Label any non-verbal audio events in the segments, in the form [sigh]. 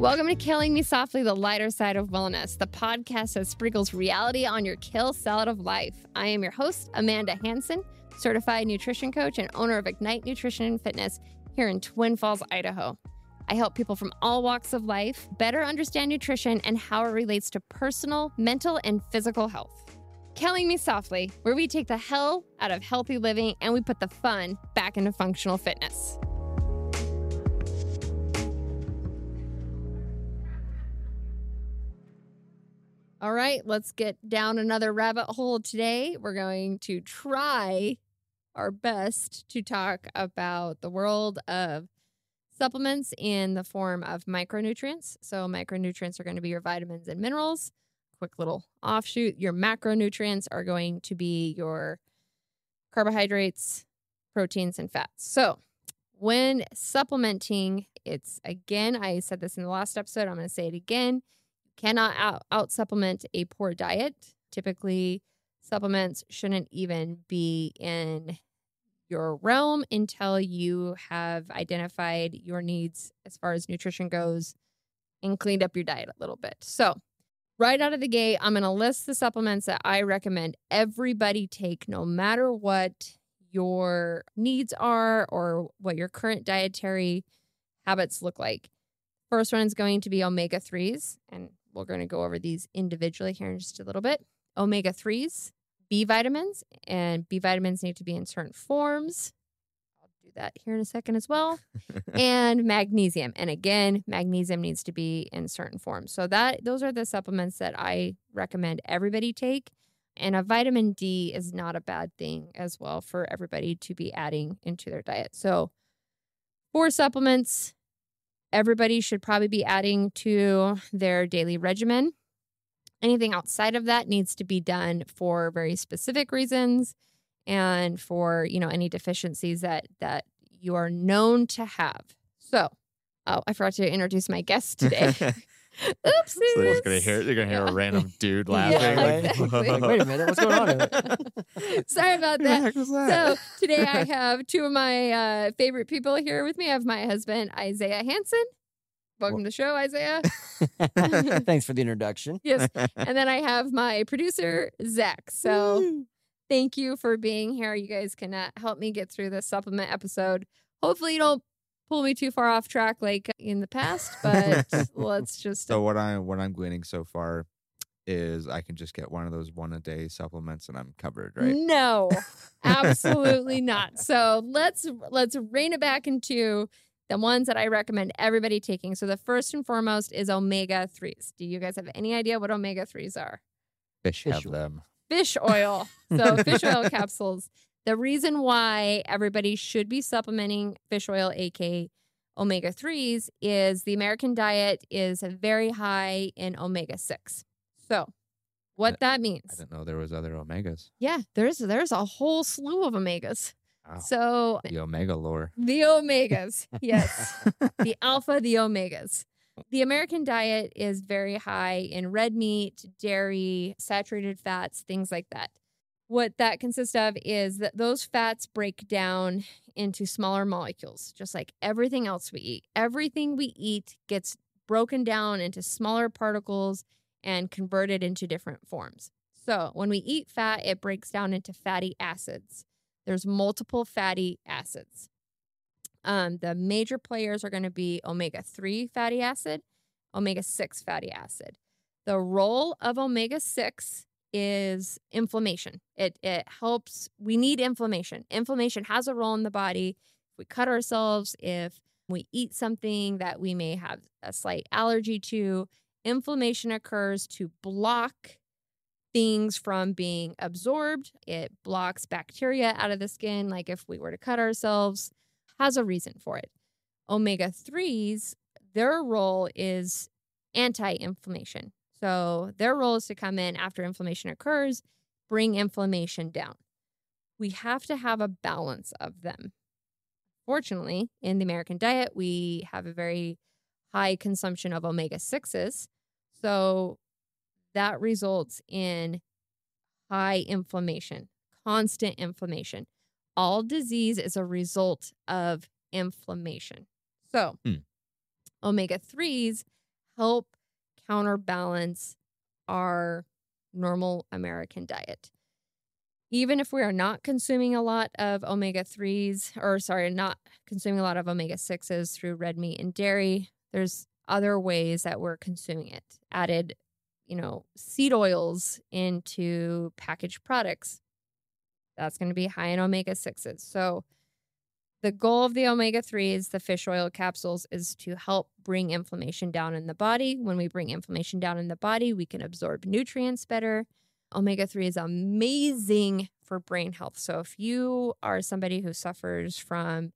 Welcome to Killing Me Softly, the lighter side of wellness, the podcast that sprinkles reality on your kill salad of life. I am your host, Amanda Hanson, certified nutrition coach and owner of Ignite Nutrition and Fitness here in Twin Falls, Idaho. I help people from all walks of life better understand nutrition and how it relates to personal, mental, and physical health. Killing Me Softly, where we take the hell out of healthy living and we put the fun back into functional fitness. All right, let's get down another rabbit hole today. We're going to try our best to talk about the world of supplements in the form of micronutrients. So, micronutrients are going to be your vitamins and minerals. Quick little offshoot your macronutrients are going to be your carbohydrates, proteins, and fats. So, when supplementing, it's again, I said this in the last episode, I'm going to say it again cannot out, out supplement a poor diet. Typically, supplements shouldn't even be in your realm until you have identified your needs as far as nutrition goes and cleaned up your diet a little bit. So, right out of the gate, I'm going to list the supplements that I recommend everybody take no matter what your needs are or what your current dietary habits look like. First one is going to be omega 3s. And we're going to go over these individually here in just a little bit. Omega 3s, B vitamins, and B vitamins need to be in certain forms. I'll do that here in a second as well. [laughs] and magnesium. And again, magnesium needs to be in certain forms. So that those are the supplements that I recommend everybody take. And a vitamin D is not a bad thing as well for everybody to be adding into their diet. So, four supplements, everybody should probably be adding to their daily regimen. Anything outside of that needs to be done for very specific reasons and for, you know, any deficiencies that that you are known to have. So, oh, I forgot to introduce my guest today. [laughs] Oops. So they're just gonna hear they're gonna hear a random dude laughing. Yeah, like, exactly. [laughs] Like, wait a minute, what's going on? [laughs] Sorry about Who the that. heck was that? So today I have two of my uh, favorite people here with me. I have my husband Isaiah Hanson. Welcome to the show, Isaiah. [laughs] Thanks for the introduction. Yes, and then I have my producer Zack. So thank you for being here. You guys can uh, help me get through this supplement episode. Hopefully, you don't pull me too far off track like in the past, [laughs] but [laughs] let's just. so what I what I'm gleaning so far is I can just get one of those one a day supplements and I'm covered, right? No, [laughs] absolutely not. So let's let's rein it back into the ones that I recommend everybody taking. So the first and foremost is omega threes. Do you guys have any idea what omega threes are? Fish, Fish have oil. them. Fish oil. So fish oil capsules. The reason why everybody should be supplementing fish oil, aka omega threes, is the American diet is very high in omega six. So what that means. I didn't know there was other omegas. Yeah, there's there's a whole slew of omegas. Wow. So the omega lore. the omegas, yes, [laughs] the alpha, the omegas. The American diet is very high in red meat, dairy, saturated fats, things like that. What that consists of is that those fats break down into smaller molecules, just like everything else we eat. Everything we eat gets broken down into smaller particles and converted into different forms. So when we eat fat, it breaks down into fatty acids. There's multiple fatty acids. Um, the major players are going to be omega 3 fatty acid, omega 6 fatty acid. The role of omega 6 is inflammation. It, it helps, we need inflammation. Inflammation has a role in the body. If we cut ourselves, if we eat something that we may have a slight allergy to, inflammation occurs to block things from being absorbed. It blocks bacteria out of the skin. Like if we were to cut ourselves, has a reason for it. Omega 3s, their role is anti inflammation. So their role is to come in after inflammation occurs, bring inflammation down. We have to have a balance of them. Fortunately, in the American diet, we have a very high consumption of omega 6s. So that results in high inflammation, constant inflammation. All disease is a result of inflammation. So, Hmm. omega 3s help counterbalance our normal American diet. Even if we are not consuming a lot of omega 3s, or sorry, not consuming a lot of omega 6s through red meat and dairy, there's other ways that we're consuming it. Added, you know, seed oils into packaged products. That's going to be high in omega 6s. So, the goal of the omega 3s, the fish oil capsules, is to help bring inflammation down in the body. When we bring inflammation down in the body, we can absorb nutrients better. Omega 3 is amazing for brain health. So, if you are somebody who suffers from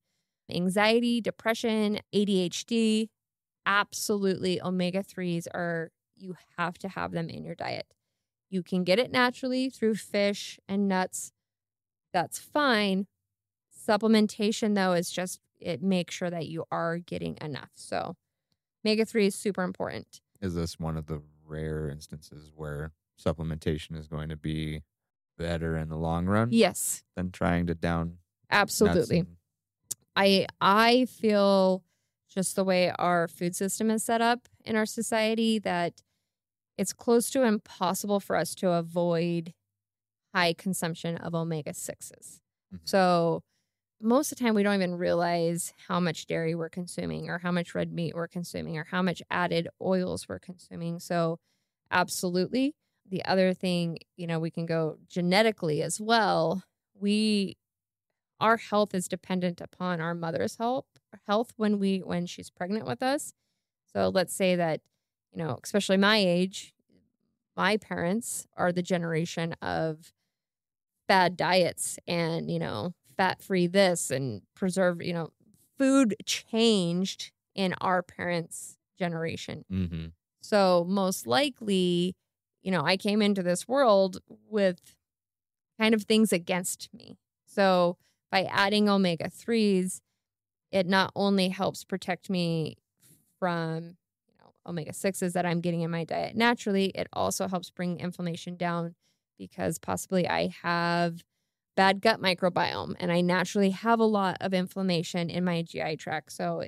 anxiety, depression, ADHD, absolutely omega 3s are, you have to have them in your diet. You can get it naturally through fish and nuts. That's fine Supplementation, though, is just it makes sure that you are getting enough. So, omega 3 is super important. Is this one of the rare instances where supplementation is going to be better in the long run Yes, than trying to down absolutely. and- I I feel just the way our food system is set up in our society that it's close to impossible for us to avoid high consumption of omega 6s. Mhm. So most of the time we don't even realize how much dairy we're consuming or how much red meat we're consuming or how much added oils we're consuming. So absolutely. The other thing, you know, we can go genetically as well. We our health is dependent upon our mother's health health when we when she's pregnant with us. So let's say that, you know, especially my age, my parents are the generation of bad diets and, you know, fat-free this and preserve, you know, food changed in our parents' generation. Mhm. So most likely, you know, I came into this world with kind of things against me. So by adding omega 3s, it not only helps protect me from, you know, omega 6s that I'm getting in my diet naturally, it also helps bring inflammation down because possibly I have bad gut microbiome and I naturally have a lot of inflammation in my GI tract. So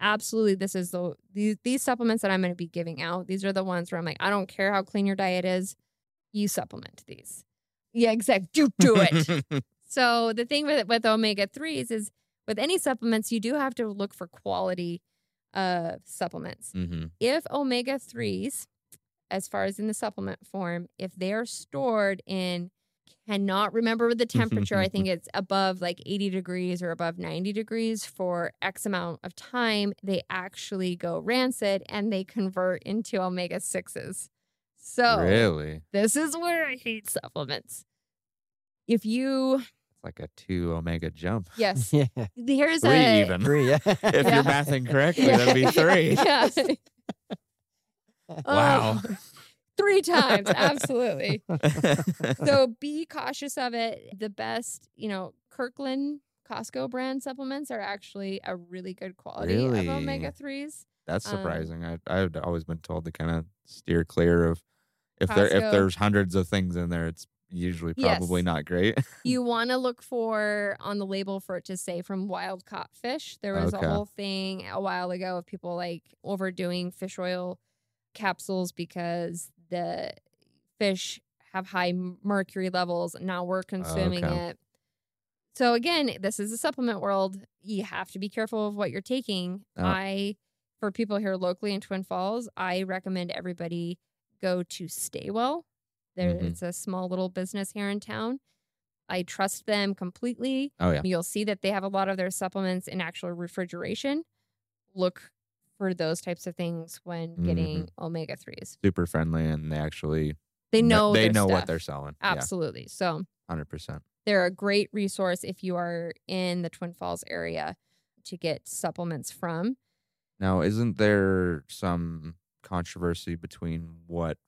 absolutely this is the these, these supplements that I'm going to be giving out. These are the ones where I'm like, I don't care how clean your diet is, you supplement these. Yeah, exactly. You do it. [laughs] so the thing with with omega threes is with any supplements, you do have to look for quality uh supplements. Mhm. If omega threes, as far as in the supplement form, if they are stored in cannot remember the temperature. I [laughs] think it's above like 80 degrees or above 90 degrees for X amount of time. They actually go rancid and they convert into omega 6s. So, Really? this is where I hate supplements. If you, It's like a two omega jump. [laughs] yes, [laughs] yeah. here's Three a. even. Three, yeah. If Yeah. you're mathing correctly, Yeah. that'd be three. yeah. Oh. Wow. Three times. Absolutely. [laughs] so be cautious of it. The best, you know, Kirkland Costco brand supplements are actually a really good quality Really? of omega 3s. That's Um, surprising. I I've always been told to kind of steer clear of if there if there's hundreds of things in there, it's usually probably Yes. not great. [laughs] You want to look for on the label for it to say from wild caught fish. There was Okay. a whole thing a while ago of people like overdoing fish oil capsules because the fish have high mercury levels. Now we're consuming Okay. it. So again, this is a supplement world. You have to be careful of what you're taking. Oh. I, for people here locally in Twin Falls, I recommend everybody go to Staywell. There, Mhm. it's a small little business here in town. I trust them completely. oh yeah. You'll see that they have a lot of their supplements in actual refrigeration. Look for those types of things when mm-hmm. getting omega 3s. Super friendly and they actually They know they know what they're selling. Absolutely. So hundred percent. they're a great resource if you are in the Twin Falls area to get supplements from. Now, isn't there some controversy between what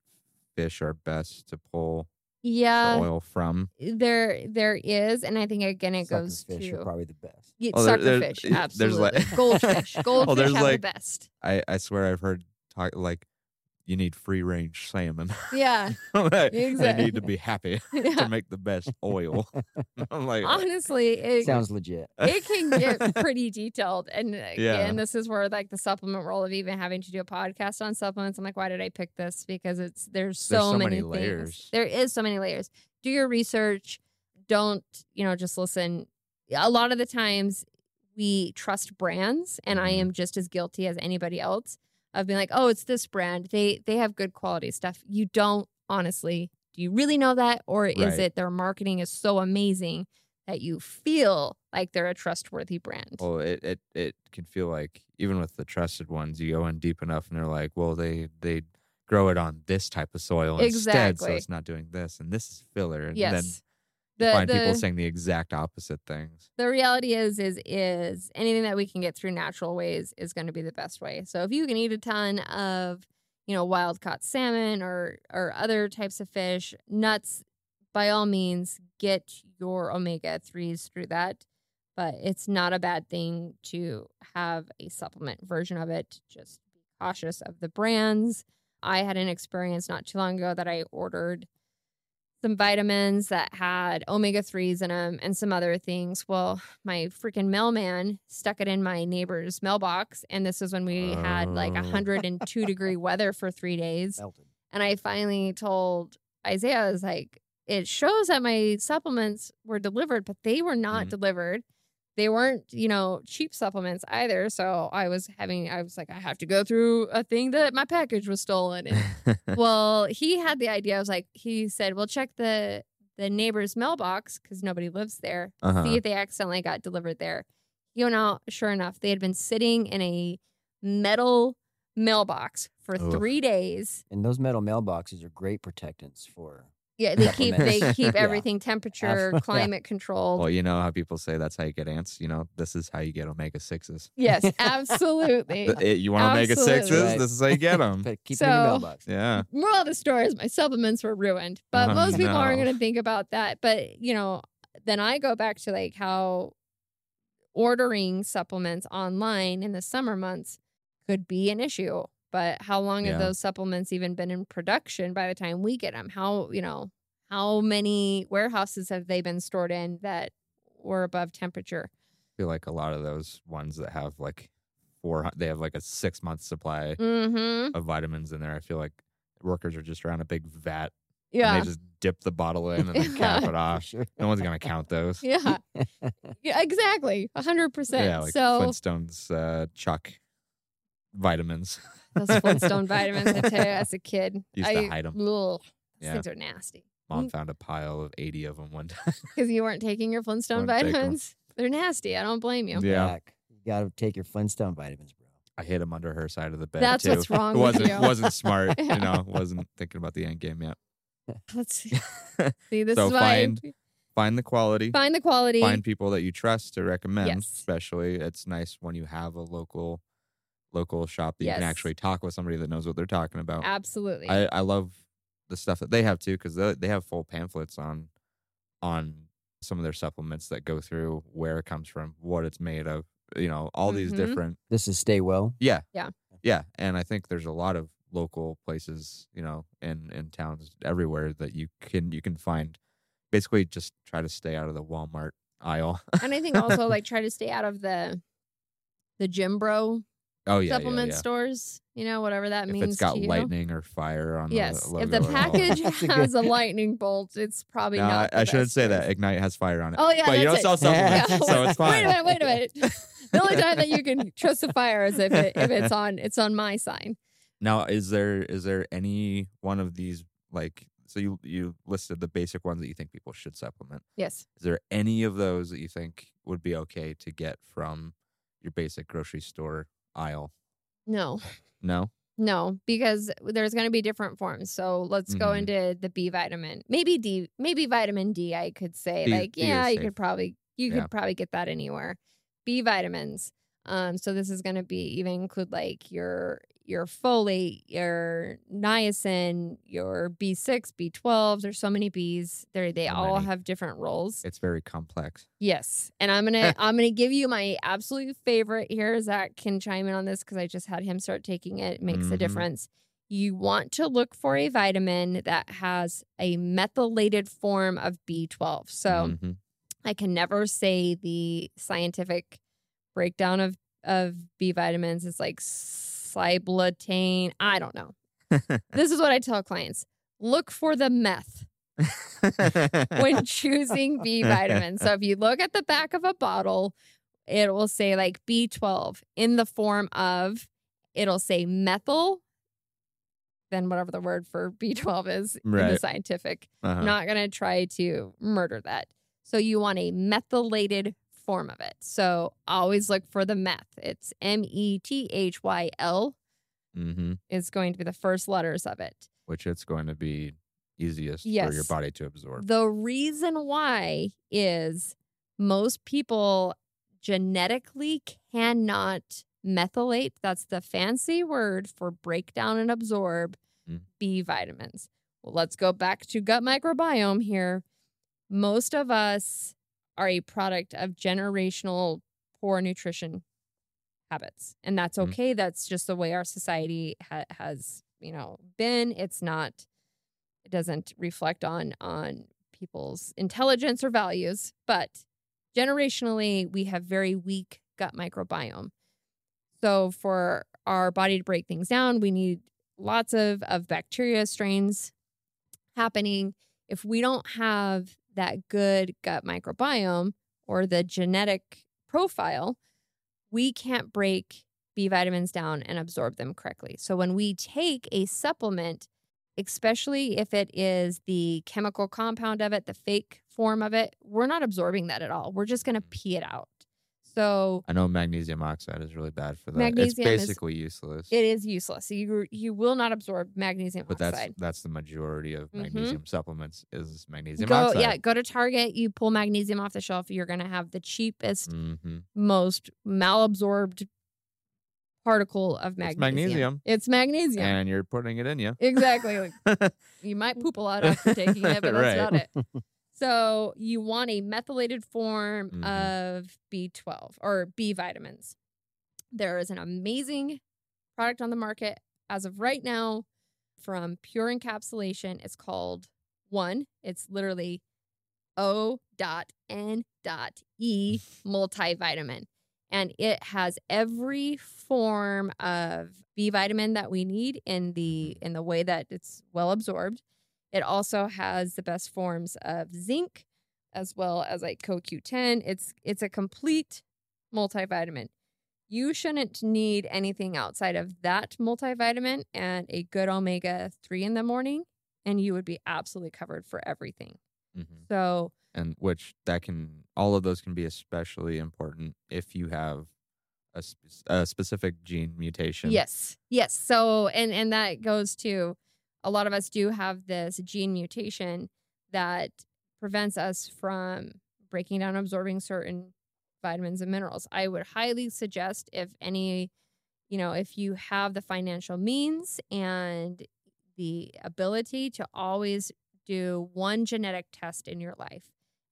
fish are best to pull Yeah, the oil from? Eh, there there is, and I think again it Sucker goes fish are to probably the best. yeah, Well, there- there's- suckerfish. [laughs] Oh, there's Absolutely, like- goldfish. Goldfish there's have like- the best. I I swear I've heard talk like you need free range salmon. [laughs] Yeah. Like, They need to be happy [laughs] [laughs] Yeah. to make the best oil. I'm like, Honestly, it, Sounds legit. it can get pretty detailed. And again, this is where like the supplement role of even having to do a podcast on supplements. I'm like, why did I pick this? Because it's there's so, There's so many, many things. layers. There is so many layers. Do your research. Don't, you know, just listen. A lot of the times we trust brands, and I Mhm. am just as guilty as anybody else of being like, oh, it's this brand. They they have good quality stuff. You don't honestly. Do you really know that? Or is Right. it their marketing is so amazing that you feel like they're a trustworthy brand? well, it, it it can feel like even with the trusted ones, you go in deep enough, and they're like, well, they they grow it on this type of soil instead, so it's not doing this, and this is filler. And yes. then The- find people saying the exact opposite things. the reality is is is anything that we can get through natural ways is going to be the best way. So if you can eat a ton of you know wild caught salmon or or other types of fish nuts by all means get your omega 3s through that. But it's not a bad thing to have a supplement version of it. Just be cautious of the brands. I had an experience not too long ago that i ordered some vitamins that had omega 3s in them and some other things. Well, my freaking mailman stuck it in my neighbor's mailbox. And this was when we had like Oh. 102 degree [laughs] weather for three days. Melted. And I finally told Isaiah, I was like, it shows that my supplements were delivered, but they were not Mhm. delivered. They weren't, you know, cheap supplements either. So I was having, I was like, I have to go through a thing that my package was stolen. And [laughs] well, he had the idea. I was like, he said, "Well, check the the neighbor's mailbox because nobody lives there. Uh-huh. See if they accidentally got delivered there." You know, sure enough, they had been sitting in a metal mailbox for Oof. three days. And those metal mailboxes are great protectants for. Yeah, they keep they keep [laughs] Yeah. everything temperature, Yeah. climate controlled. well, you know how people say that's how you get ants. You know, this is how you get omega sixes. yes, [laughs] absolutely. You want omega sixes? Right. This is how you get [laughs] them. Keep it in your So- mailbox. yeah. moral of the story is my supplements were ruined. But Oh, most people aren't going to think about that. But, you know, then I go back to like how ordering supplements online in the summer months could be an issue. But how long have those supplements even been in production by the time we get them? How, you know, how many warehouses have they been stored in that were above temperature? I feel like a lot of those ones that have like four, they have like a six month supply Mm-hmm. of vitamins in there. I feel like workers are just around a big vat Yeah. and they just dip the bottle in and then cap [laughs] it off. No one's gonna count those. Yeah. yeah, exactly. A hundred percent. Yeah, like so Flintstones uh, Chuck vitamins. [laughs] Those Flintstone vitamins, I tell you, as a kid, [laughs] Used I, to hide 'em. Ugh, those Yeah. things are nasty. Mom mm. found a pile of eighty of them one time. [laughs] Because you weren't taking your Flintstone Wouldn't take 'em. vitamins. [laughs] They're nasty. I don't blame you. Yeah. Back. You got to take your Flintstone vitamins, bro. I hid them under her side of the bed. That's too. what's wrong It with wasn't you. wasn't smart. Yeah. You know, wasn't thinking about the end game yet. Let's see. See, this So is why find- Find the quality. find the quality. find people that you trust to recommend Yes. especially it's nice when you have a local local shop that you can actually talk with somebody that knows what they're talking about Absolutely. I, I love the stuff that they have too because they, they have full pamphlets on on some of their supplements that go through where it comes from what it's made of you know all these Mhm. different This is Stay Well. yeah Yeah. yeah and i think there's a lot of local places you know in in towns everywhere that you can you can find basically just try to stay out of the walmart aisle and I think also like [laughs] try to stay out of the the gym bro oh yeah supplement yeah, yeah. stores. You know, whatever that if means it's got to you. lightning or fire on Yes. the logo if the package [laughs] That's a good- has a lightning bolt, it's probably No, I, not. the I shouldn't say choice. that. Ignite has fire on it. Oh yeah, but you don't that's sell supplements, Yeah. [laughs] so it's fine. [laughs] Wait a minute, wait a minute. the only time that you can trust the fire is if it, if it's on it's on my sign. Now, is there is there any one of these like so you you listed the basic ones that you think people should supplement? Yes. Is there any of those that you think would be okay to get from your basic grocery store aisle? No. No. No, because there's going to be different forms. So let's go Mhm. into the B vitamin. Maybe D, maybe vitamin D. I could say D- like, D yeah, you could probably you Yeah. could probably get that anywhere. B vitamins. Um, so this is going to be even include like your your folate, your niacin, your B6, B12. There's so many Bs. They they So all many. have different roles. It's very complex. Yes, and I'm gonna I'm gonna give you my absolute favorite here. Zack can chime in on this because I just had him start taking it. it makes a Mhm. difference. you want to look for a vitamin that has a methylated form of B12. So Mhm. I can never say the scientific breakdown of of B vitamins. It's like cyblotane. I don't know. [laughs] This is what I tell clients: look for the meth when choosing B vitamins. So if you look at the back of a bottle, it will say like B12 in the form of. It'll say methyl. Then whatever the word for B12 is in the scientific Uh-huh. not going to try to murder that. So you want a methylated form of it. So always look for the meth. It's M E T H Y L hmm is going to be the first letters of it. Which it's going to be easiest for your body to absorb. The reason why is most people genetically cannot methylate. That's the fancy word for break down and absorb Mm. B vitamins. Well, let's go back to gut microbiome here. Most of us are a product of generational poor nutrition habits, and that's Mm. okay. That's just the way our society ha- has, you know, been. It's not it doesn't reflect on on people's intelligence or values but generationally we have very weak gut microbiome so for our body to break things down we need lots of of bacteria strains happening if we don't have that good gut microbiome or the genetic profile we can't break B vitamins down and absorb them correctly. So when we take a supplement, especially if it is the chemical compound of it, the fake form of it, we're not absorbing that at all. We're just going to mm-hmm. pee it out. So I know magnesium oxide is really bad for that. Magnesium is- it's basically useless. it is useless. You you will not absorb magnesium but that's oxide. that's the majority of Mhm. magnesium supplements is magnesium Go oxide. yeah, go to Target. You pull magnesium off the shelf. You're going to have the cheapest, hmm most malabsorbed particle of magnesium. It's magnesium. It's magnesium. And you're putting it in you. Exactly. [laughs] You might poop a lot after taking it, but [laughs] that's Right. not it. So you want a methylated form Mhm. of B12 or B vitamins. There is an amazing product on the market as of right now from Pure Encapsulation. It's called One. It's literally O dot N dot E [laughs] multivitamin. And it has every form of B vitamin that we need in the in the way that it's well absorbed. It also has the best forms of zinc as well as like CoQ10. It's it's a complete multivitamin. You shouldn't need anything outside of that multivitamin and a good omega 3 in the morning and you would be absolutely covered for everything. hmm So, And which that can all of those can be especially important if you have a, sp- a specific gene mutation. Yes. Yes. So and and that goes to a lot of us do have this gene mutation that prevents us from breaking down absorbing certain vitamins and minerals. I would highly suggest if any you know, if you have the financial means and the ability to always do one genetic test in your life.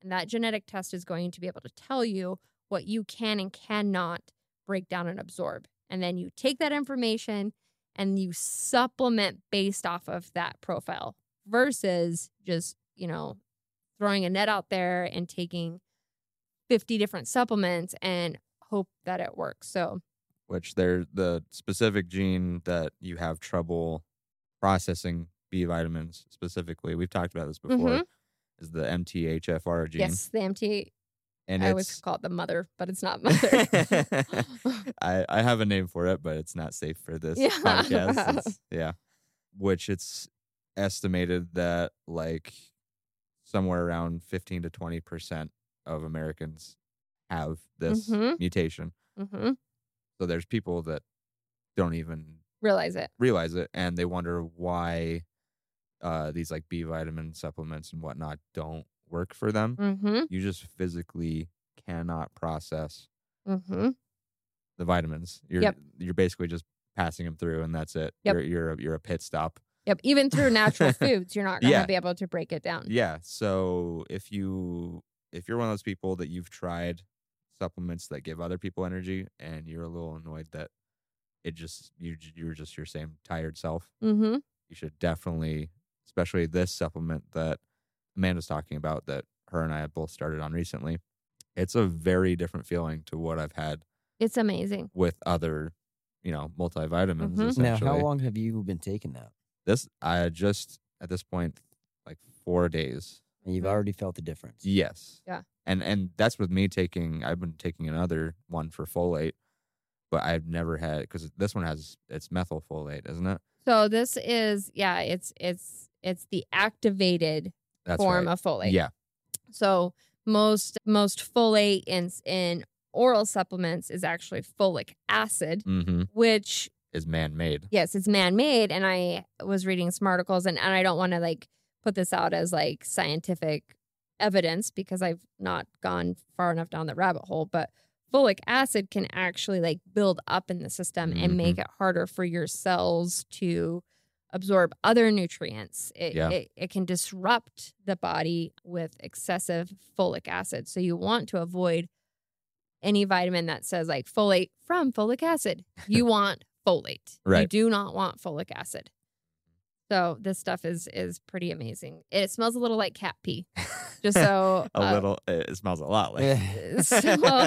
And that genetic test is going to be able to tell you what you can and cannot break down and absorb. And then you take that information and you supplement based off of that profile versus just, you know, throwing a net out there and taking 50 different supplements and hope that it works. So, Which they're the specific gene that you have trouble processing B vitamins specifically. We've talked about this before. Mhm. Is the MTHFR gene. yes, the MT, And I always call it the mother, but it's not [laughs] mother. [laughs] I, I have a name for it, but it's not safe for this Yeah. podcast. [laughs] It's- yeah. Which it's estimated that like somewhere around 15 to 20% of Americans have this Mhm. mutation. hmm So there's people that don't even Realize it. realize it and they wonder why uh, these like B vitamin supplements and whatnot don't work for them. hmm You just physically cannot process hmm the vitamins. You're Yep. you're basically just passing them through, and that's it. Yep. You're you're a, you're a pit stop. Yep. Even through natural [laughs] foods, you're not going to Yeah. be able to break it down. Yeah. So if you if you're one of those people that you've tried supplements that give other people energy, and you're a little annoyed that it just you you're just your same tired self. Mm-hmm. You should definitely, especially this supplement that Amanda's talking about that her and I have both started on recently. It's a very different feeling to what I've had It's amazing. with other, you know, multivitamins. Mhm. Now, how long have you been taking that? this I just at this point like four days. And you've Mhm. already felt the difference. Yes. Yeah. And and that's with me taking. I've been taking another one for folate, but I've never had because this one has it's methylfolate, isn't it? So this is yeah, it's it's it's the activated That's form right. of folate. Yeah. So most most folate in in oral supplements is actually folic acid, Mm-hmm. which Is man made. yes, it's man made. And I was reading some articles, and, and I don't want to like put this out as like scientific evidence because I've not gone far enough down the rabbit hole, but folic acid can actually like build up in the system and make it harder for your cells to absorb other nutrients. It, Yeah. it, it can disrupt the body with excessive folic acid. So you want to avoid any vitamin that says like folate from folic acid. You [laughs] want folate. Right. You do not want folic acid. So this stuff is is pretty amazing. It smells a little like cat pee. [laughs] Just so a uh, little. It smells a lot like. [laughs] so-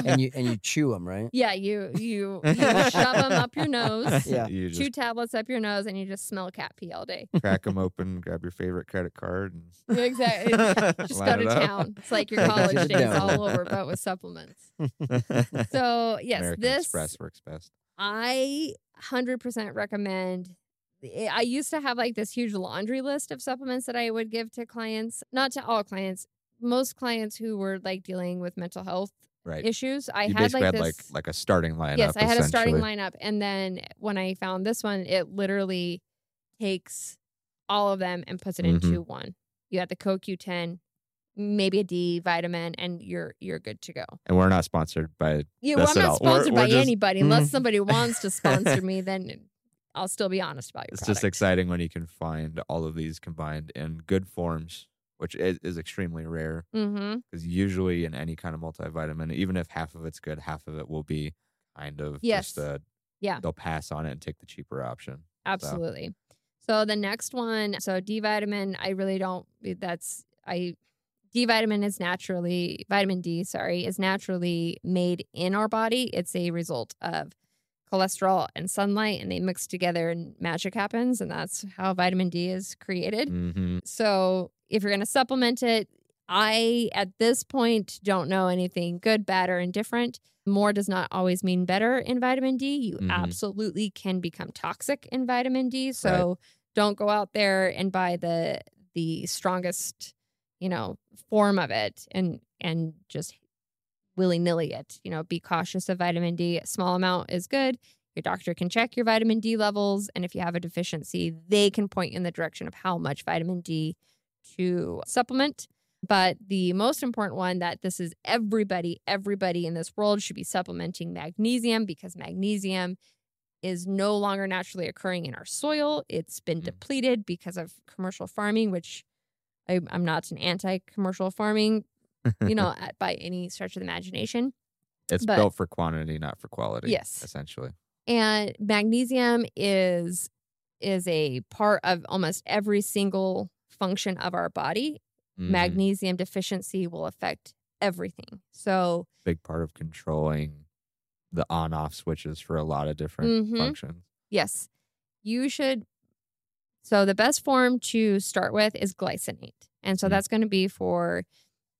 and you and you chew them, right? yeah, you you [laughs] you shove them up your nose. Yeah. You Two tablets up your nose and you just smell cat pee all day. crack them open, grab your favorite credit card, and exactly. Just go to it up. town. It's like your college days all over, but with supplements. So yes, American this Express works best. I 100% recommend. Eh, I used to have like this huge laundry list of supplements that I would give to clients, not to all clients, most clients who were like dealing with mental health Right. issues. I you had like had this. like like a starting lineup. yes, I had a starting lineup. And then when I found this one, it literally takes all of them and puts it Mhm. into one. You have the CoQ10, maybe a D vitamin, and you're you're good to go. And we're not sponsored by. Yeah, well, I'm not. We're- sponsored we're by just- anybody unless Mhm. somebody wants to sponsor [laughs] me. Then I'll still be honest about your It's product. just exciting when you can find all of these combined in good forms, which is, is extremely rare. Mm-hmm. Because usually in any kind of multivitamin, even if half of it's good, half of it will be kind of Yes. just a Yeah. They'll pass on it and take the cheaper option. Absolutely. So the next one, so D vitamin, I really don't. That's I. D vitamin is naturally vitamin D. Sorry, is naturally made in our body. It's a result of cholesterol and sunlight, and they mix together, and magic happens, and that's how vitamin D is created. Mm-hmm. So if you're going to supplement it, I at this point don't know anything good, bad, or indifferent. More does not always mean better in vitamin D. You Mhm. absolutely can become toxic in vitamin D. So don't go out there and buy the the strongest, you know, form of it and and just willy nilly it. You know, be cautious of vitamin D. A small amount is good. Your doctor can check your vitamin D levels, and if you have a deficiency, they can point you in the direction of how much vitamin D to supplement. But the most important one that this is everybody, everybody in this world should be supplementing magnesium because magnesium is no longer naturally occurring in our soil. It's been Mm. depleted because of commercial farming, which I, I'm not an anti commercial farming, you know, [laughs] at, by any stretch of the imagination. it's but- built for quantity, not for quality. Yes. essentially. and magnesium is is a part of almost every single function of our body Mhm. magnesium deficiency will affect everything so big part of controlling the on-off switches for a lot of different Mhm. functions. yes you should so the best form to start with is glycinate and so Mm. that's going to be for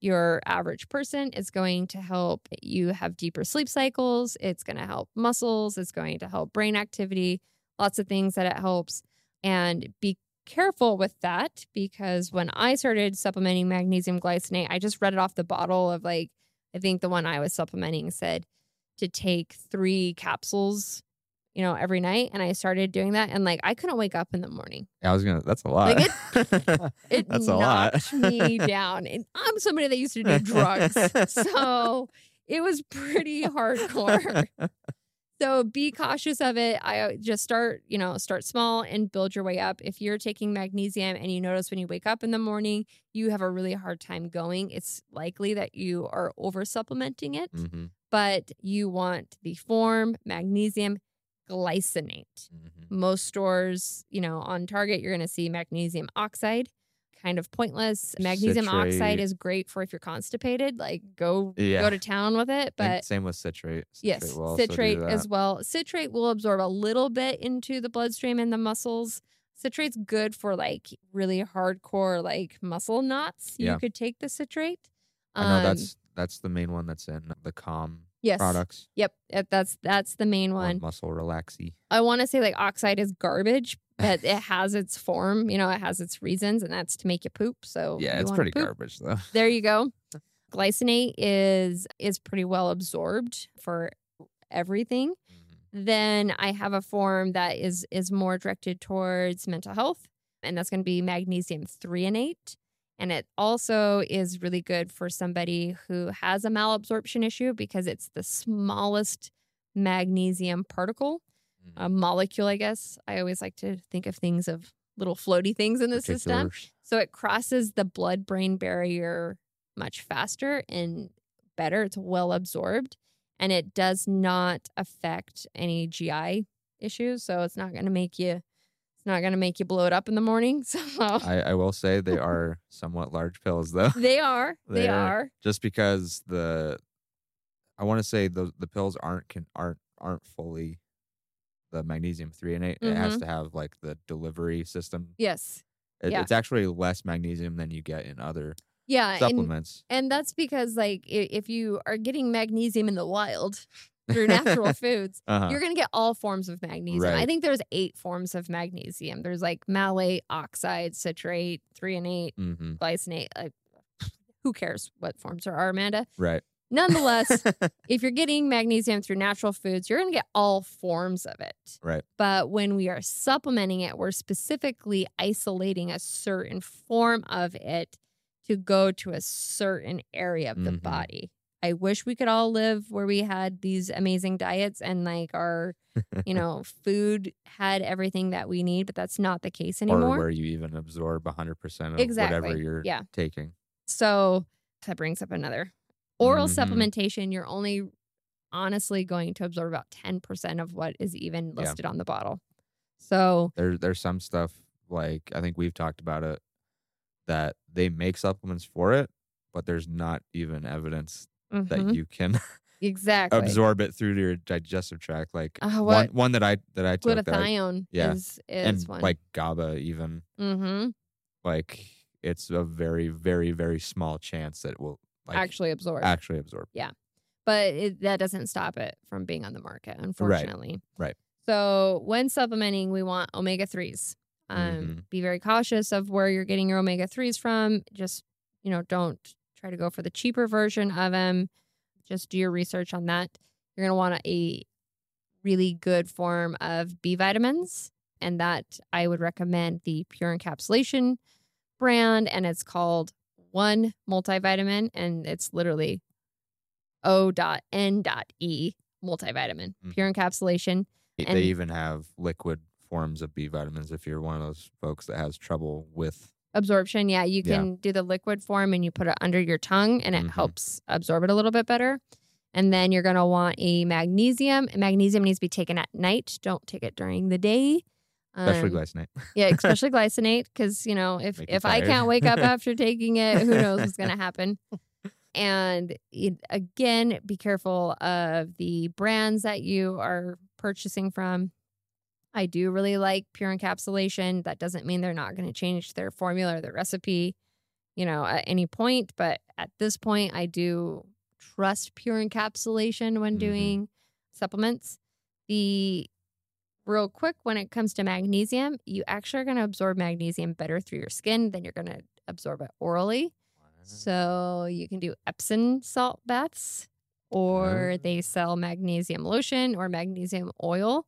your average person it's going to help you have deeper sleep cycles it's going to help muscles it's going to help brain activity lots of things that it helps and be careful with that because when i started supplementing magnesium glycinate i just read it off the bottle of like i think the one i was supplementing said to take three capsules you know every night and i started doing that and like i couldn't wake up in the morning I was gonna. That's a lot. Like, it [laughs] that's a lot. me down. And I'm somebody that used to do drugs. So [laughs] it was pretty hardcore. So be cautious of it. I uh, just start, you know, start small and build your way up. If you're taking magnesium and you notice when you wake up in the morning, you have a really hard time going, it's likely that you are over supplementing it, hmm but you want the form, magnesium, glycinate. Mhm. Most stores, you know, on Target, you're going to see magnesium oxide. Kind of pointless. Magnesium oxide is great for if you're constipated. Like go Yeah. go to town with it. But same with citrate. yes, Citrate do citrate as well. Citrate will absorb a little bit into the bloodstream and the muscles. Citrate's good for like really hardcore like muscle knots. Yeah. You could take the citrate. I know Um, that's that's the main one that's in the calm yes. products. Yep, that's that's the main or one. muscle relaxy. I want to say like oxide is garbage, but [laughs] it has its form. You know, it has its reasons, and that's to make you poop. So Yeah, you it's wanna pretty poop. garbage though. [laughs] There you go. Glycinate is is pretty well absorbed for everything. Mhm. Then I have a form that is is more directed towards mental health, and that's going to be magnesium threonate. And it also is really good for somebody who has a malabsorption issue because it's the smallest magnesium particle, Mhm. a molecule, I guess. I always like to think of things of little floaty things in the system. So it crosses the blood brain barrier much faster and better. It's well absorbed and it does not affect any GI issues. So it's not going to make you. It's not going to make you blow it up in the morning. [laughs] So I, I will say they are [laughs] somewhat large pills though. they are. [laughs] They They're- are. Just because the I want to say the the pills aren't can aren't aren't fully the magnesium threonate. It has Mm-hmm. to have like the delivery system. Yes. It, Yeah. It's actually less magnesium than you get in other Yeah. And, supplements. and that's because, like, if you are getting magnesium in the wild through natural [laughs] foods, uh-huh. you're going to get all forms of magnesium. I think there's eight forms of magnesium. There's like malate, oxide, citrate, threonate, hmm glycinate. Uh, [sighs] who cares what forms there are, Amanda? Right. Nonetheless, [laughs] if you're getting magnesium through natural foods, you're going to get all forms of it. Right. But when we are supplementing it, we're specifically isolating a certain form of it to go to a certain area of the Mhm. body. I wish we could all live where we had these amazing diets and like our, you [laughs] know, food had everything that we need, but that's not the case or anymore. where you even absorb 100% of Exactly. whatever you're Yeah. taking. So that brings up another oral Mhm. supplementation. You're only honestly going to absorb about 10% of what is even Yeah. listed on the bottle. So, There, there's some stuff like I think we've talked about it that they make supplements for it, but there's not even evidence mhm, that you can [laughs] exactly. absorb it through your digestive tract. Like Uh, one, one that I that I took that I, glutathione yeah. is, and one. like GABA even hmm like it's a very very very small chance that it will like actually absorb. actually absorb. Yeah, but it, that doesn't stop it from being on the market, unfortunately. right. So when supplementing, we want omega threes. Um, Mhm. Be very cautious of where you're getting your omega threes from. Just you know, don't try to go for the cheaper version of them. Just do your research on that. You're gonna want a really good form of B vitamins, and that I would recommend the Pure Encapsulation brand, and it's called One Multivitamin, and it's literally O dot N dot E multivitamin, Mhm. pure encapsulation. They- And- they even have liquid forms of B vitamins if you're one of those folks that has trouble with Absorption, yeah, you Yeah. can do the liquid form and you put it under your tongue and it Mhm. helps absorb it a little bit better. And then you're going to want a magnesium. Magnesium needs to be taken at night. Don't take it during the day. especially Um, glycinate. [laughs] Yeah, especially glycinate, because you know if Make if I can't wake up [laughs] after taking it, who knows what's going to happen. And it, again, be careful of the brands that you are purchasing from. I do really like Pure Encapsulation. That doesn't mean they're not going to change their formula or their recipe, you know, at any point. But at this point, I do trust Pure Encapsulation when Mhm. doing supplements. The real quick when it comes to magnesium, you actually are going to absorb magnesium better through your skin than you're going to absorb it orally. So you can do Epsom salt baths, or they sell magnesium lotion or magnesium oil.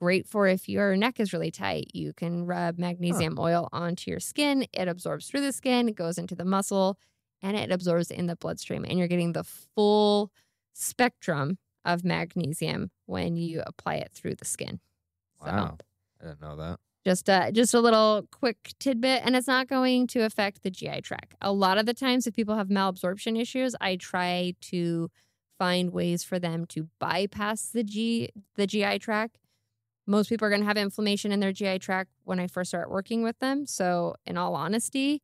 Great for if your neck is really tight. You can rub magnesium oil onto your skin. It absorbs through the skin, it goes into the muscle, and it absorbs in the bloodstream. And you're getting the full spectrum of magnesium when you apply it through the skin. So Wow. I didn't know that. just a just a little quick tidbit and it's not going to affect the GI tract. A lot of the times if people have malabsorption issues, I try to find ways for them to bypass the G the GI tract most people are going to have inflammation in their GI tract when I first start working with them. So, in all honesty,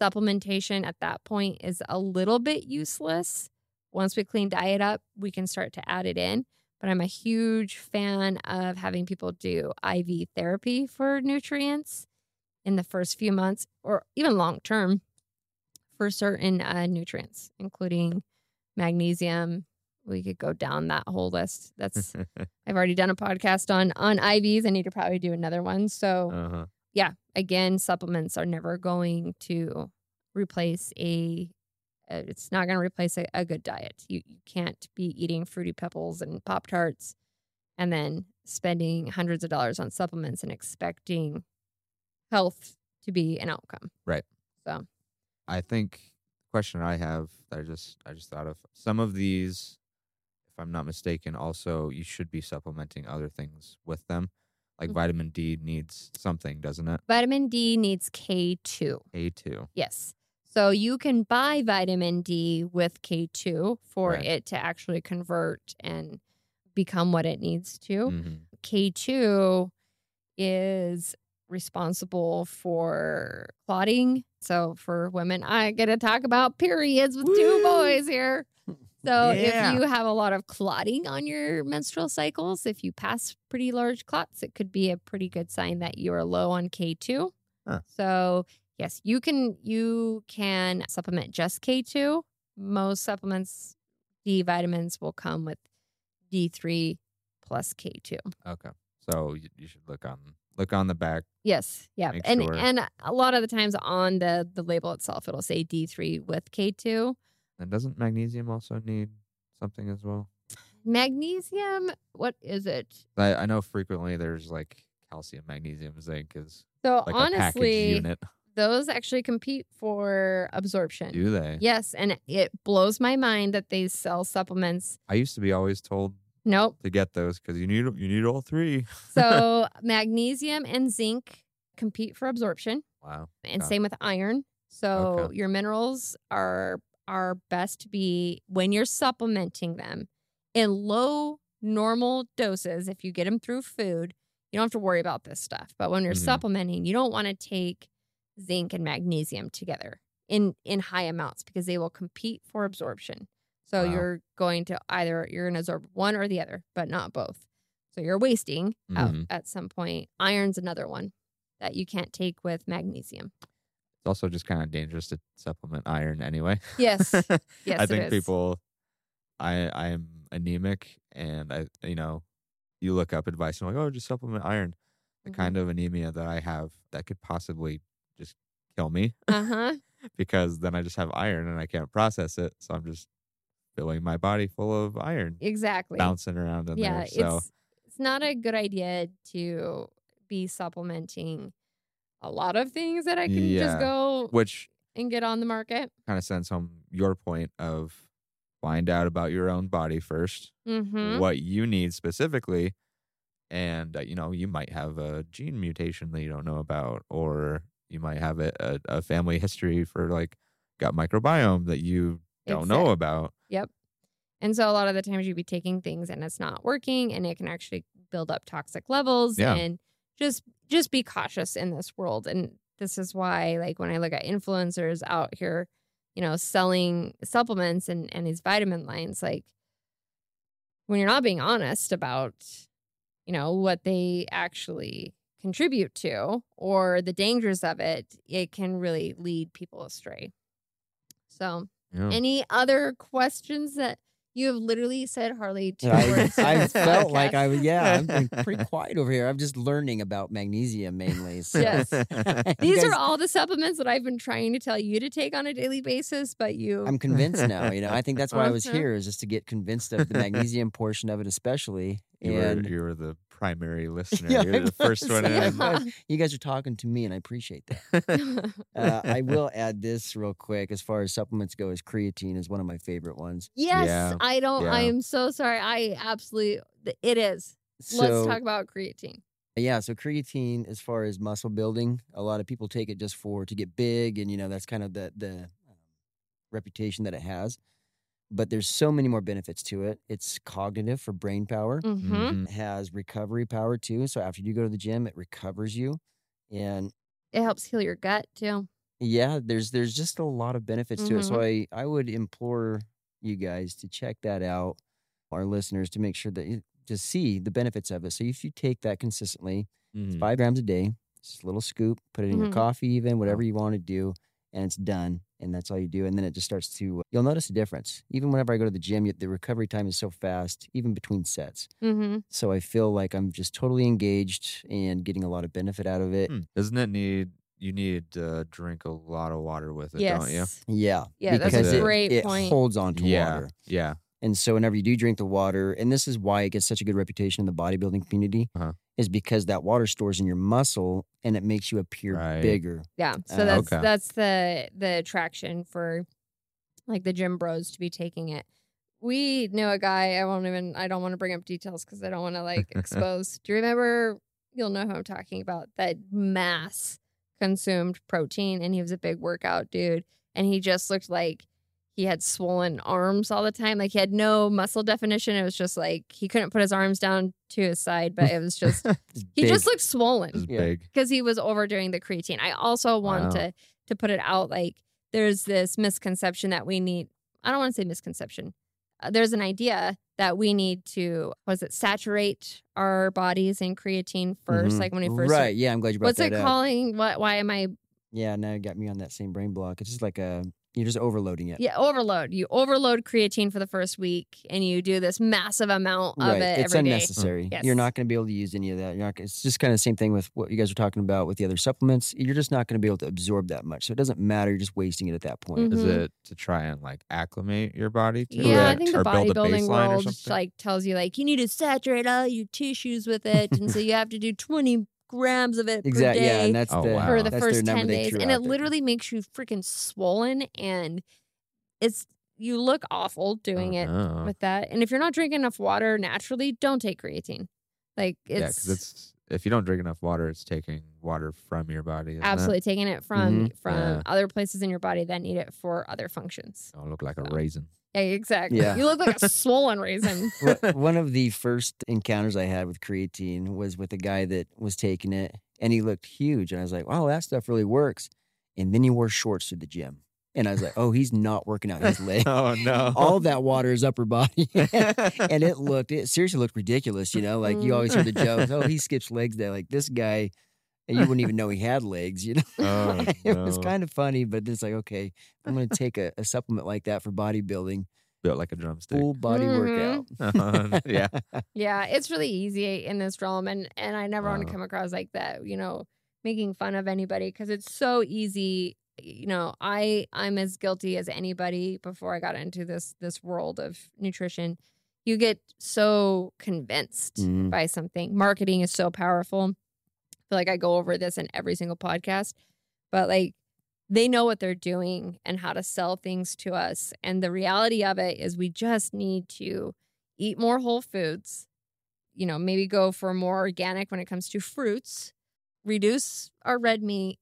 supplementation at that point is a little bit useless. Once we clean diet up, we can start to add it in. But I'm a huge fan of having people do IV therapy for nutrients in the first few months or even long term for certain uh, nutrients, including magnesium. We could go down that whole list. That's [laughs] I've already done a podcast on on IVs. I need to probably do another one. So uh-huh. yeah, again, supplements are never going to replace a. uh, It's not going to replace a, a good diet. You you can't be eating fruity pebbles and pop tarts, and then spending hundreds of dollars on supplements and expecting health to be an outcome. Right. So I think the question I have that I just I just thought of some of these, if I'm not mistaken, also you should be supplementing other things with them. Like Mhm. vitamin D needs something, doesn't it? vitamin D needs K two. A two. Yes. So you can buy vitamin D with K2 for Right. it to actually convert and become what it needs to. Mhm. K2 is responsible for clotting. So for women, I get to talk about periods with two boys here. So Yeah. if you have a lot of clotting on your menstrual cycles, if you pass pretty large clots, it could be a pretty good sign that you are low on K2. Huh. So yes, you can you can supplement just K2. Most supplements, D vitamins will come with D3 plus K2. Okay. So you, you should look on look on the back. Yes, yeah, and sure. and a lot of the times on the the label itself, it'll say D3 with K2. And doesn't magnesium also need something as well? Magnesium, what is it? I, I know frequently there's like calcium, magnesium, zinc is So like honestly, unit. those actually compete for absorption. Do they? Yes, and it blows my mind that they sell supplements. I used to be always told Nope. to get those because you need you need all three. So [laughs] magnesium and zinc compete for absorption, Wow. and same with iron. So Okay. your minerals are are best to be when you're supplementing them in low normal doses. If you get them through food, you don't have to worry about this stuff. But when you're Mhm. supplementing, you don't want to take zinc and magnesium together in in high amounts because they will compete for absorption. So Wow. you're going to either you're going to absorb one or the other, but not both. So you're wasting out Mhm. at some point. Iron's another one that you can't take with magnesium. It's also just kind of dangerous to supplement iron anyway. Yes. [laughs] Yes, I think people I I am anemic and I you know, you look up advice and like, oh just supplement iron. The Mhm. kind of anemia that I have that could possibly just kill me Uh huh. [laughs] because then I just have iron and I can't process it. So I'm just filling my body full of iron Exactly. bouncing around in yeah, there. So it's it's not a good idea to be supplementing a lot of things that I can Yeah. just go which and get on the market. kind of sends home your point of find out about your own body first, Mm-hmm. what you need specifically, and uh, you know you might have a gene mutation that you don't know about, or you might have a, a, a family history for like gut microbiome that you don't know about. And so a lot of the times you'd be taking things and it's not working and it can actually build up toxic levels Yeah. and just just be cautious in this world. And this is why like when I look at influencers out here, you know, selling supplements and, and these vitamin lines, like when you're not being honest about, you know, what they actually contribute to or the dangers of it, it can really lead people astray. So Yeah. any other questions that you have literally said, Harley? Two I, words [laughs] I felt like? I was, yeah, I'm being pretty [laughs] quiet over here. I'm just learning about magnesium mainly. So. Yes. [laughs] These guys- are all the supplements that I've been trying to tell you to take on a daily basis, but you. I'm convinced now. You know, I think that's why I was here is just to get convinced of the magnesium portion of it, especially. you, were, And you were the primary [laughs] listener. Yeah, You're I the first one Yeah, in. [laughs] You guys are talking to me, and I appreciate that. [laughs] Uh, I will add this real quick. As far as supplements go, is creatine is one of my favorite ones. yes, Yeah. I don't. I am so sorry. I absolutely. It is. So, Let's talk about creatine. Yeah, so creatine, as far as muscle building, a lot of people take it just for to get big, and you know that's kind of the the um, reputation that it has. But there's so many more benefits to it. It's cognitive for brain power. Mm-hmm. Mhm. Has recovery power too. So after you go to the gym, it recovers you. And It helps heal your gut too. yeah, there's there's just a lot of benefits to it. So I Mm-hmm. I would implore you guys to check that out, our listeners, to make sure that you to see the benefits of it. So if you take that consistently, it's Mhm. five grams a day, just a little scoop, put it in your coffee, even whatever you want to do, and it's done. And that's all you do. And then it just starts to, you'll notice a difference. Even whenever I go to the gym, the recovery time is so fast, even between sets. Mm-hmm. So I feel like I'm just totally engaged and getting a lot of benefit out of it. Hmm. Doesn't it need you need to drink a lot of water with it, yes. don't you? Yeah. Yeah, that's a because it- great it, point. holds on to yeah, water. yeah. And so whenever you do drink the water, and this is why it gets such a good reputation in the bodybuilding community, Uh-huh. is because that water stores in your muscle and it makes you appear Right. bigger. Yeah. So Uh, that's okay. that's the the attraction for like the gym bros to be taking it. We know a guy, I won't even I don't want to bring up details because I don't want to like [laughs] expose. Do you remember you'll know who I'm talking about, that mass consumed protein and he was a big workout dude and he just looked like he had swollen arms all the time. Like he had no muscle definition. It was just like he couldn't put his arms down to his side, but it was [laughs] just he big. just looked swollen It's Yeah. big. because he was overdoing the creatine. I also want Wow. to to put it out like there's this misconception that we need. I don't want to say misconception. Uh, there's an idea that we need to was it saturate our bodies in creatine 1st Mhm. like when we first right. Yeah, I'm glad you brought What's that it up. calling? What? Why am I? Yeah, now you got me on that same brain block. It's just like a you're just overloading it. Yeah, overload. You overload creatine for the first week, and you do this massive amount of right. it it's every day. unnecessary. Yes. You're not going to be able to use any of that. You're not. It's just kind of the same thing with what you guys were talking about with the other supplements. You're just not going to be able to absorb that much. So it doesn't matter. You're just wasting it at that point. Mhm. Is it to try and like acclimate your body to Yeah, I think the or build bodybuilding baseline world something? like tells you like you need to saturate all your tissues with it, and so you have to do twenty grams of it per Exactly. Yeah, and that's Oh, the wow. for the that's first ten days, and out it there. literally makes you freaking swollen, and it's you look awful doing Oh, it no. with that. And if you're not drinking enough water naturally, don't take creatine. Like yeah, because it's if you don't drink enough water, it's taking water from your body. isn't it? absolutely taking it from Mhm. from Yeah. other places in your body that need it for other functions. Don't look like a raisin. Yeah, exactly. Yeah. You look like a [laughs] swollen raisin. [laughs] One of the first encounters I had with creatine was with a guy that was taking it, and he looked huge, and I was like, "Wow, that stuff really works." And then he wore shorts to the gym, and I was like, "Oh, he's not working out his leg. [laughs] oh no! All of that water is upper body." and it looked, it seriously looked ridiculous. You know, like you mm. always hear the jokes, "Oh, he skips legs day." Like this guy, and you wouldn't [laughs] even know he had legs. You know, [laughs] Oh, it was kind of funny, but it's like, okay, I'm going to take a, a supplement like that for bodybuilding, built like a drumstick. full body Mhm. workout. [laughs] yeah. Yeah, it's really easy in this realm, and and I never want to come across like that. You know, making fun of anybody because it's so easy. You know, I I'm as guilty as anybody before I got into this this world of nutrition. You get so convinced Mhm. by something. Marketing is so powerful. Feel like I go over this in every single podcast, but like they know what they're doing and how to sell things to us. And the reality of it is we just need to eat more whole foods, you know, maybe go for more organic when it comes to fruits, reduce our red meat,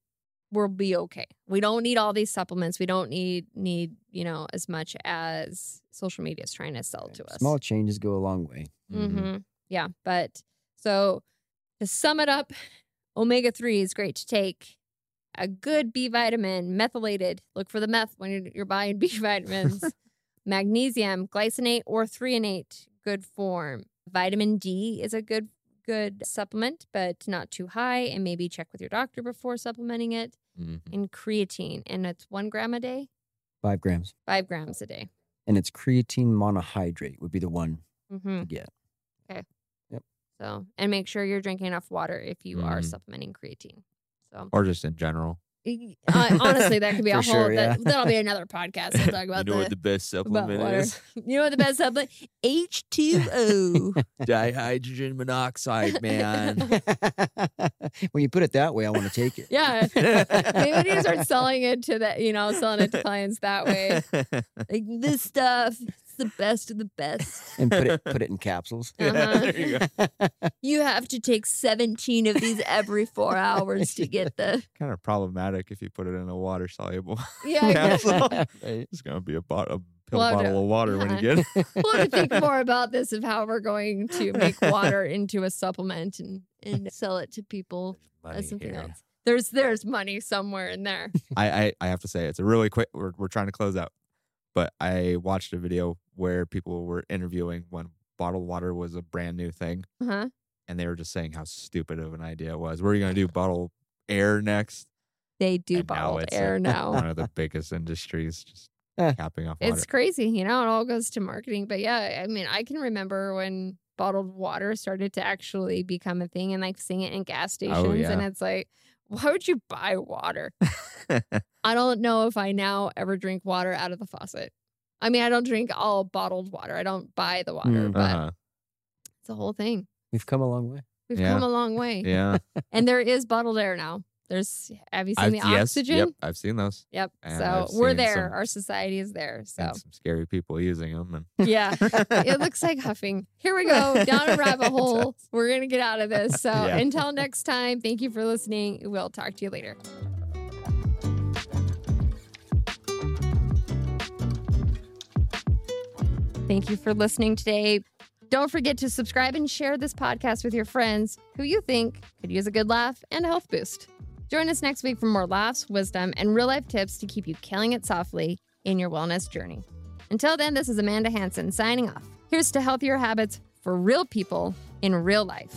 we'll be okay. We don't need all these supplements. We don't need need, you know, as much as social media is trying to sell to us. Small changes go a long way. Mhm. hmm Yeah. But so to sum it up, omega 3 is great to take. A good B vitamin, methylated. Look for the meth when you're, you're buying [laughs] B vitamins. [laughs] Magnesium, glycinate, or threonate, good form. Vitamin D is a good good supplement, but not too high. And maybe check with your doctor before supplementing it. Mhm. And creatine, and it's one gram a day, Five grams. five grams a day. And it's creatine monohydrate would be the one hmm to get. So, and make sure you're drinking enough water if you are Mhm. supplementing creatine. So, Or just in general. Uh, honestly, that could be [laughs] a whole. Sure, yeah. that, that'll be another [laughs] podcast. We'll talk about You know what the, best supplement water. [laughs] You know what the best supplement? H two O. Dihydrogen monoxide, man. when you put it that way, I want to take it. Yeah, maybe we need to start selling it to that. You know, selling it to clients that way. Like this stuff, it's the best of the best. And put it [laughs] put it in capsules. [laughs] Uh-huh. [laughs] There you go. You have to take seventeen of these every four hours to get the. kind of problematic if you put it in a water soluble. Yeah, Capsule. Right. It's gonna be a, bot- a pill We'll bottle of water when you yeah. get. we'll have to think more about this of how we're going to make water into a supplement and, and sell it to people as something here. else. There's there's money somewhere in there. I, I I have to say it's a really quick. We're we're trying to close out, but I watched a video where people were interviewing when bottled water was a brand new thing, Uh-huh. and they were just saying how stupid of an idea it was. We're you gonna do [laughs] bottled air next. They do and bottled air [laughs] like now. One of the biggest industries, just Eh. capping off water. It's crazy, you know, it all goes to marketing. But yeah, I mean, I can remember when bottled water started to actually become a thing and like seeing it in gas stations. Oh, And it's like, why would you buy water? [laughs] I don't know if I now ever drink water out of the faucet. I mean, I don't drink all bottled water. I don't buy the water, Mm. but uh-huh. it's a whole thing. We've come a long way. We've Yeah. come a long way. Yeah, [laughs] And there is bottled air now. There's have you seen I've, the yes, oxygen? Yep, I've seen those. Yep. And So I've we're there. some- Our society is there. So some scary people using them, and yeah. it [laughs] looks like huffing. Here we go down a rabbit [laughs] hole. We're gonna get out of this. So Yeah. until next time, thank you for listening. We'll talk to you later. Thank you for listening today. Don't forget to subscribe and share this podcast with your friends who you think could use a good laugh and a health boost. Join us next week for more laughs, wisdom, and real life tips to keep you killing it softly in your wellness journey. Until then, this is Amanda Hanson signing off. Here's to healthier habits for real people in real life.